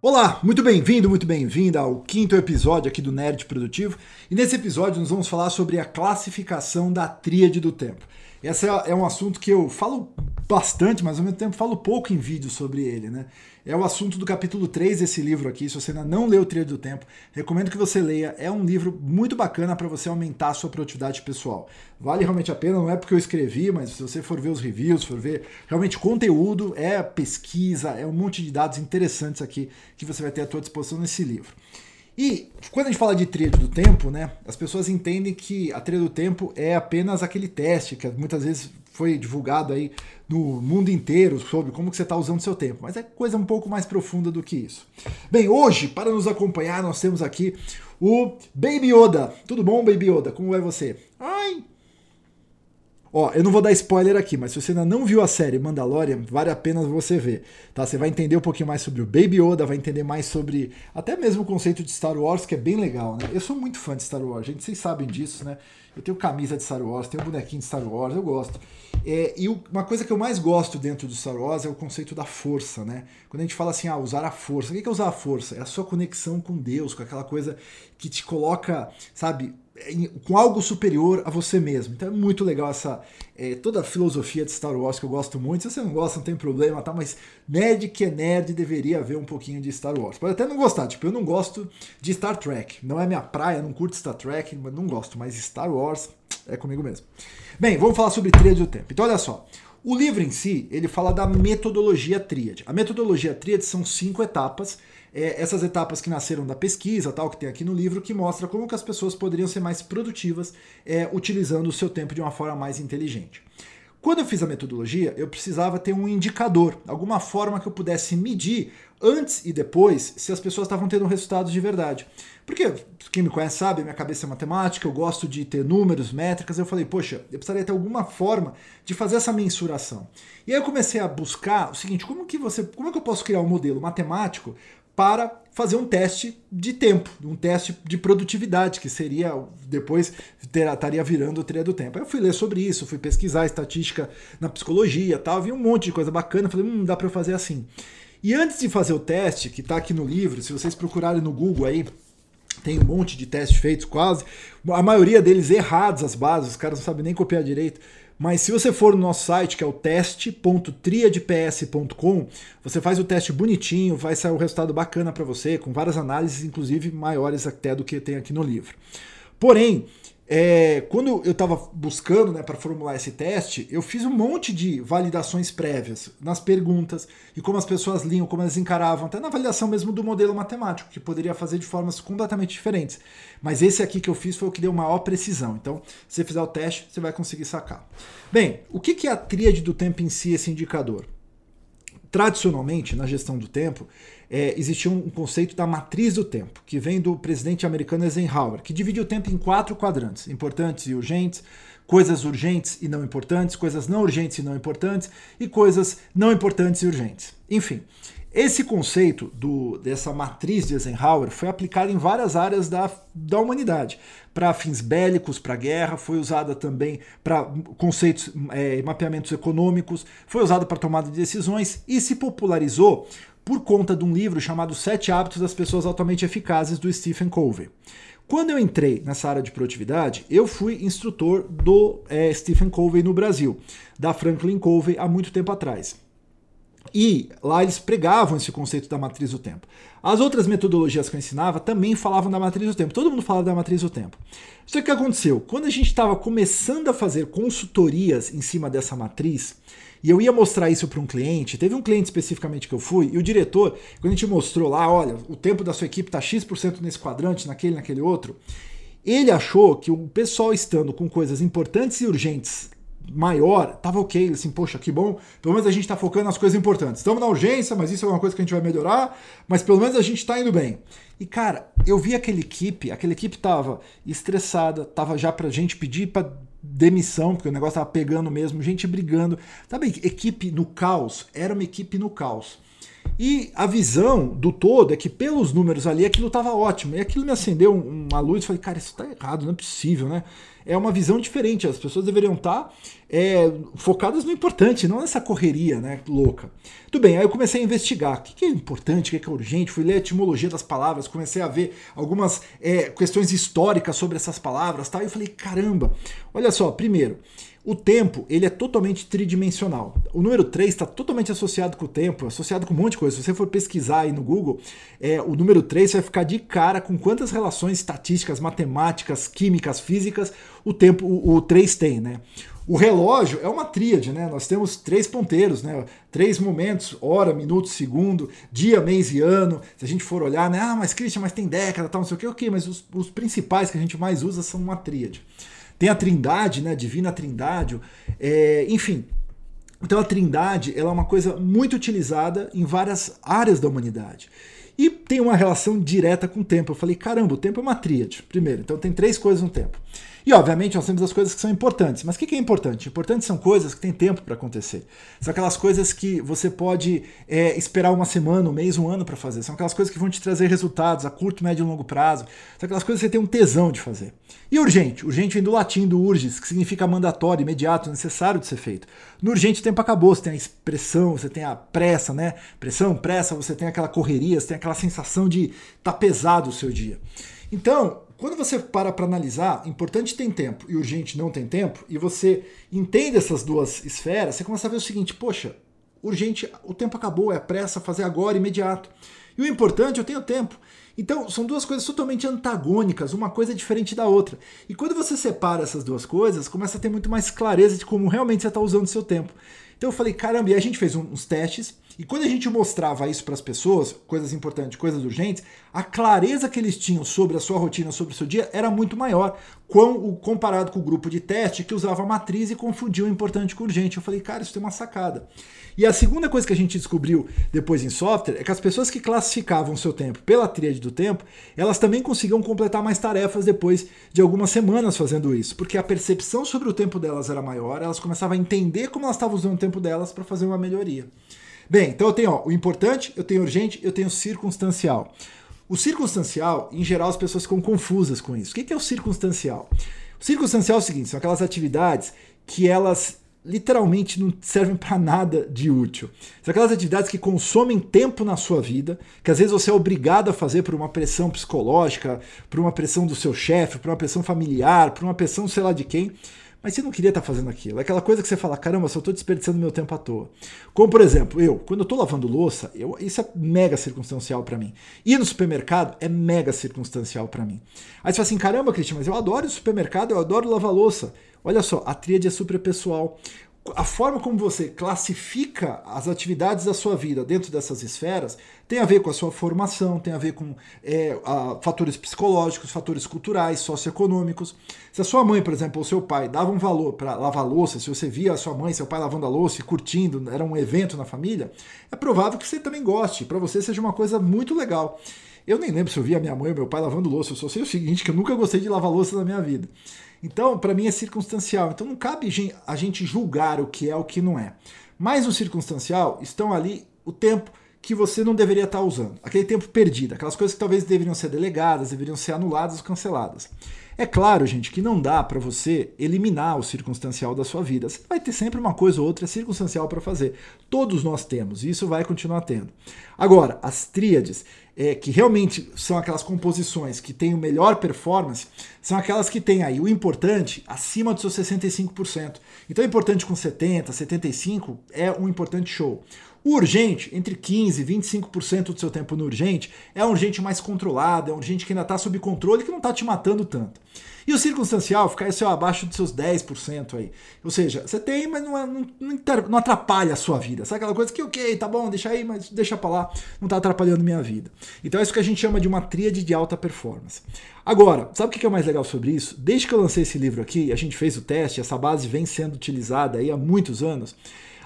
Olá, muito bem-vindo, muito bem-vinda ao quinto episódio aqui do Nerd Produtivo. E nesse episódio nós vamos falar sobre a classificação da tríade do tempo. Esse é um assunto que eu falo bastante, mas ao mesmo tempo falo pouco em vídeo sobre ele, né? É o assunto do capítulo 3 desse livro aqui. Se você ainda não leu o Trilho do Tempo, recomendo que você leia. É um livro muito bacana para você aumentar a sua produtividade pessoal. Vale realmente a pena, não é porque eu escrevi, mas se você for ver os reviews, for ver realmente conteúdo, é pesquisa, é um monte de dados interessantes aqui que você vai ter à sua disposição nesse livro. E quando a gente fala de trilha do tempo, né, as pessoas entendem que a trilha do tempo é apenas aquele teste que muitas vezes foi divulgado aí no mundo inteiro sobre como que você está usando seu tempo, mas é coisa um pouco mais profunda do que isso. Bem, hoje, para nos acompanhar, nós temos aqui o Baby Yoda. Tudo bom, Baby Yoda? Como é você? Ai, Ó, eu não vou dar spoiler aqui, mas se você ainda não viu a série Mandalorian, vale a pena você ver, tá? Você vai entender um pouquinho mais sobre o Baby Yoda, vai entender mais sobre até mesmo o conceito de Star Wars, que é bem legal, né? Eu sou muito fã de Star Wars, gente, vocês sabem disso, né? Eu tenho camisa de Star Wars, tenho bonequinho de Star Wars, eu gosto. É, e uma coisa que eu mais gosto dentro do Star Wars é o conceito da força, né? Quando a gente fala assim, ah, usar a força. O que é usar a força? É a sua conexão com Deus, com aquela coisa que te coloca, sabe, com algo superior a você mesmo. Então é muito legal essa é, toda a filosofia de Star Wars que eu gosto muito. Se você não gosta, não tem problema, tá? Mas nerd que é nerd deveria ver um pouquinho de Star Wars. Pode até não gostar, tipo, eu não gosto de Star Trek. Não é minha praia, não curto Star Trek, não gosto, mas Star Wars é comigo mesmo. Bem, vamos falar sobre tríade do tempo. Então olha só. O livro em si, ele fala da metodologia tríade. A metodologia tríade são cinco etapas é, essas etapas que nasceram da pesquisa, tal, que tem aqui no livro, que mostra como que as pessoas poderiam ser mais produtivas é, utilizando o seu tempo de uma forma mais inteligente. Quando eu fiz a metodologia, eu precisava ter um indicador, alguma forma que eu pudesse medir antes e depois se as pessoas estavam tendo resultados de verdade. Porque quem me conhece sabe, minha cabeça é matemática, eu gosto de ter números, métricas. Eu falei, poxa, eu precisaria ter alguma forma de fazer essa mensuração. E aí eu comecei a buscar o seguinte: como que você, como é que eu posso criar um modelo matemático para fazer um teste de tempo, um teste de produtividade, que seria depois ter, estaria virando o trilha do tempo. Aí eu fui ler sobre isso, fui pesquisar estatística na psicologia tal, vi um monte de coisa bacana, falei, hum, dá para fazer assim. E antes de fazer o teste, que está aqui no livro, se vocês procurarem no Google aí, tem um monte de testes feitos, quase, a maioria deles errados as bases, os caras não sabem nem copiar direito. Mas se você for no nosso site, que é o teste.triadps.com, você faz o teste bonitinho, vai sair um resultado bacana para você, com várias análises, inclusive maiores até do que tem aqui no livro. Porém, é, quando eu estava buscando né, para formular esse teste, eu fiz um monte de validações prévias nas perguntas e como as pessoas liam, como elas encaravam, até na validação mesmo do modelo matemático, que poderia fazer de formas completamente diferentes. Mas esse aqui que eu fiz foi o que deu maior precisão. Então, se você fizer o teste, você vai conseguir sacar. Bem, o que é a tríade do tempo em si, esse indicador? Tradicionalmente, na gestão do tempo, é, existia um conceito da matriz do tempo, que vem do presidente americano Eisenhower, que divide o tempo em quatro quadrantes: importantes e urgentes, coisas urgentes e não importantes, coisas não urgentes e não importantes, e coisas não importantes e urgentes. Enfim, esse conceito do, dessa matriz de Eisenhower foi aplicado em várias áreas da, da humanidade. Para fins bélicos, para guerra, foi usada também para conceitos, é, mapeamentos econômicos, foi usada para tomada de decisões e se popularizou por conta de um livro chamado Sete Hábitos das Pessoas Altamente Eficazes, do Stephen Covey. Quando eu entrei nessa área de produtividade, eu fui instrutor do é, Stephen Covey no Brasil, da Franklin Covey, há muito tempo atrás. E lá eles pregavam esse conceito da matriz do tempo. As outras metodologias que eu ensinava também falavam da matriz do tempo. Todo mundo falava da matriz do tempo. Só que aconteceu? Quando a gente estava começando a fazer consultorias em cima dessa matriz, e eu ia mostrar isso para um cliente. Teve um cliente especificamente que eu fui, e o diretor, quando a gente mostrou lá, olha, o tempo da sua equipe está X% nesse quadrante, naquele, naquele outro, ele achou que o pessoal estando com coisas importantes e urgentes maior, tava ok. Assim, poxa, que bom. Pelo menos a gente está focando nas coisas importantes. Estamos na urgência, mas isso é uma coisa que a gente vai melhorar. Mas pelo menos a gente está indo bem. E cara, eu vi aquela equipe, aquela equipe tava estressada, tava já pra gente pedir para demissão, porque o negócio tava pegando mesmo, gente brigando. Sabe, equipe no caos, era uma equipe no caos. E a visão do todo é que, pelos números ali, aquilo estava ótimo. E aquilo me acendeu uma luz falei, cara, isso está errado, não é possível, né? É uma visão diferente. As pessoas deveriam estar tá, é, focadas no importante, não nessa correria né, louca. Tudo bem, aí eu comecei a investigar o que é importante, o que é urgente, fui ler a etimologia das palavras, comecei a ver algumas é, questões históricas sobre essas palavras tal, e eu falei, caramba, olha só, primeiro, o tempo, ele é totalmente tridimensional. O número 3 está totalmente associado com o tempo, associado com um monte de coisa. Se você for pesquisar aí no Google, é, o número 3 vai ficar de cara com quantas relações estatísticas, matemáticas, químicas, físicas o tempo o, o 3 tem, né? O relógio é uma tríade, né? Nós temos três ponteiros, né? Três momentos, hora, minuto, segundo, dia, mês e ano. Se a gente for olhar, né? Ah, mas Christian, mas tem década, tal, não sei o que, ok, mas os, os principais que a gente mais usa são uma tríade. Tem a Trindade, né? Divina Trindade, é, enfim. Então a Trindade ela é uma coisa muito utilizada em várias áreas da humanidade. E tem uma relação direta com o tempo. Eu falei, caramba, o tempo é uma tríade, primeiro. Então tem três coisas no tempo. E, obviamente, nós temos as coisas que são importantes. Mas o que é importante? Importantes são coisas que têm tempo para acontecer. São aquelas coisas que você pode é, esperar uma semana, um mês, um ano para fazer. São aquelas coisas que vão te trazer resultados a curto, médio e longo prazo. São aquelas coisas que você tem um tesão de fazer. E urgente? Urgente vem do latim, do urges, que significa mandatório, imediato, necessário de ser feito. No urgente o tempo acabou, você tem a expressão, você tem a pressa, né? Pressão, pressa, você tem aquela correria, você tem aquela sensação de tá pesado o seu dia. Então, quando você para para analisar, importante tem tempo e urgente não tem tempo, e você entende essas duas esferas, você começa a ver o seguinte: poxa, urgente, o tempo acabou, é pressa, fazer agora, imediato. E o importante, eu tenho tempo. Então, são duas coisas totalmente antagônicas, uma coisa é diferente da outra. E quando você separa essas duas coisas, começa a ter muito mais clareza de como realmente você está usando o seu tempo. Então eu falei, caramba, e a gente fez uns testes, e quando a gente mostrava isso para as pessoas, coisas importantes, coisas urgentes, a clareza que eles tinham sobre a sua rotina, sobre o seu dia, era muito maior, comparado com o grupo de teste que usava a matriz e confundia o importante com o urgente. Eu falei, cara, isso tem uma sacada. E a segunda coisa que a gente descobriu depois em software é que as pessoas que classificavam seu tempo pela tríade do tempo, elas também conseguiam completar mais tarefas depois de algumas semanas fazendo isso, porque a percepção sobre o tempo delas era maior, elas começavam a entender como elas estavam usando o tempo delas para fazer uma melhoria. Bem, então eu tenho ó, o importante, eu tenho urgente, eu tenho circunstancial. O circunstancial, em geral, as pessoas ficam confusas com isso. O que é o circunstancial? O circunstancial é o seguinte: são aquelas atividades que elas literalmente não servem para nada de útil. São aquelas atividades que consomem tempo na sua vida, que às vezes você é obrigado a fazer por uma pressão psicológica, por uma pressão do seu chefe, por uma pressão familiar, por uma pressão sei lá de quem, mas você não queria estar tá fazendo aquilo. Aquela coisa que você fala, caramba, só estou desperdiçando meu tempo à toa. Como, por exemplo, eu, quando eu estou lavando louça, eu, isso é mega circunstancial para mim. Ir no supermercado é mega circunstancial para mim. Aí você fala assim, caramba, Cristian, mas eu adoro o supermercado, eu adoro lavar louça. Olha só, a tríade é super pessoal a forma como você classifica as atividades da sua vida dentro dessas esferas tem a ver com a sua formação, tem a ver com é, a, fatores psicológicos, fatores culturais, socioeconômicos. Se a sua mãe, por exemplo, ou seu pai davam um valor para lavar louça, se você via a sua mãe, seu pai lavando a louça e curtindo, era um evento na família, é provável que você também goste, para você seja uma coisa muito legal. Eu nem lembro se eu via minha mãe ou meu pai lavando louça, eu só sei o seguinte, que eu nunca gostei de lavar louça na minha vida. Então, para mim é circunstancial. Então não cabe a gente julgar o que é o que não é. Mas o circunstancial estão ali o tempo que você não deveria estar usando. Aquele tempo perdido, aquelas coisas que talvez deveriam ser delegadas, deveriam ser anuladas ou canceladas. É claro, gente, que não dá para você eliminar o circunstancial da sua vida. Você vai ter sempre uma coisa ou outra circunstancial para fazer. Todos nós temos, e isso vai continuar tendo. Agora, as tríades, é, que realmente são aquelas composições que têm o melhor performance, são aquelas que têm aí o importante acima dos seus 65%. Então, o importante com 70%, 75% é um importante show. O urgente, entre 15% e 25% do seu tempo no urgente, é um urgente mais controlado, é um urgente que ainda está sob controle que não está te matando tanto. E o circunstancial fica assim, ó, abaixo dos seus 10% aí. Ou seja, você tem, mas não, é, não, não, atrapalha a sua vida. Sabe aquela coisa que, ok, tá bom, deixa aí, mas deixa pra lá, não está atrapalhando minha vida. Então é isso que a gente chama de uma tríade de alta performance. Agora, sabe o que é mais legal sobre isso? Desde que eu lancei esse livro aqui, a gente fez o teste, essa base vem sendo utilizada aí há muitos anos.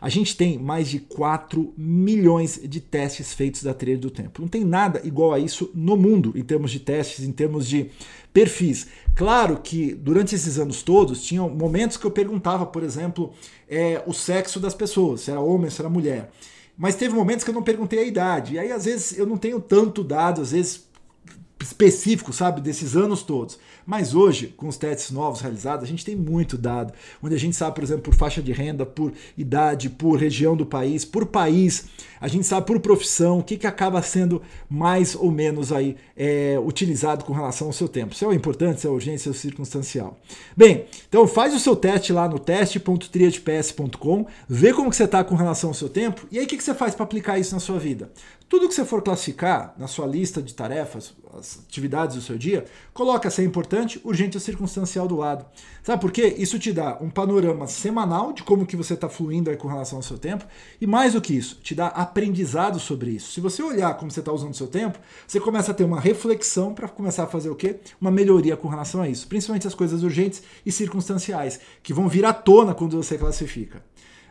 A gente tem mais de 4 milhões de testes feitos da trilha do tempo. Não tem nada igual a isso no mundo, em termos de testes, em termos de perfis. Claro que durante esses anos todos, tinham momentos que eu perguntava, por exemplo, é, o sexo das pessoas, se era homem, se era mulher. mas teve momentos que eu não perguntei a idade. E aí, às vezes, eu não tenho tanto dado, às vezes específico, sabe, desses anos todos. Mas hoje, com os testes novos realizados, a gente tem muito dado, onde a gente sabe, por exemplo, por faixa de renda, por idade, por região do país, por país, a gente sabe por profissão, o que, que acaba sendo mais ou menos aí é, utilizado com relação ao seu tempo. Se é importante, se é urgente, se é circunstancial. Bem, então faz o seu teste lá no teste.triadps.com, vê como que você está com relação ao seu tempo, e aí o que, que você faz para aplicar isso na sua vida? Tudo que você for classificar na sua lista de tarefas, as atividades do seu dia, coloca se é importante, urgente ou circunstancial do lado. Sabe por quê? Isso te dá um panorama semanal de como que você está fluindo aí com relação ao seu tempo e mais do que isso, te dá aprendizado sobre isso. Se você olhar como você está usando o seu tempo, você começa a ter uma reflexão para começar a fazer o quê? Uma melhoria com relação a isso, principalmente as coisas urgentes e circunstanciais que vão vir à tona quando você classifica.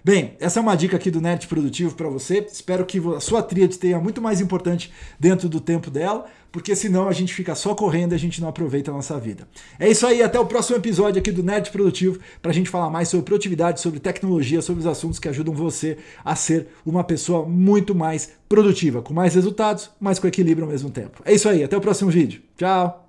Bem, essa é uma dica aqui do Nerd Produtivo para você. Espero que a sua tríade tenha muito mais importante dentro do tempo dela, porque senão a gente fica só correndo e a gente não aproveita a nossa vida. É isso aí, até o próximo episódio aqui do Nerd Produtivo para a gente falar mais sobre produtividade, sobre tecnologia, sobre os assuntos que ajudam você a ser uma pessoa muito mais produtiva, com mais resultados, mas com equilíbrio ao mesmo tempo. É isso aí, até o próximo vídeo. Tchau!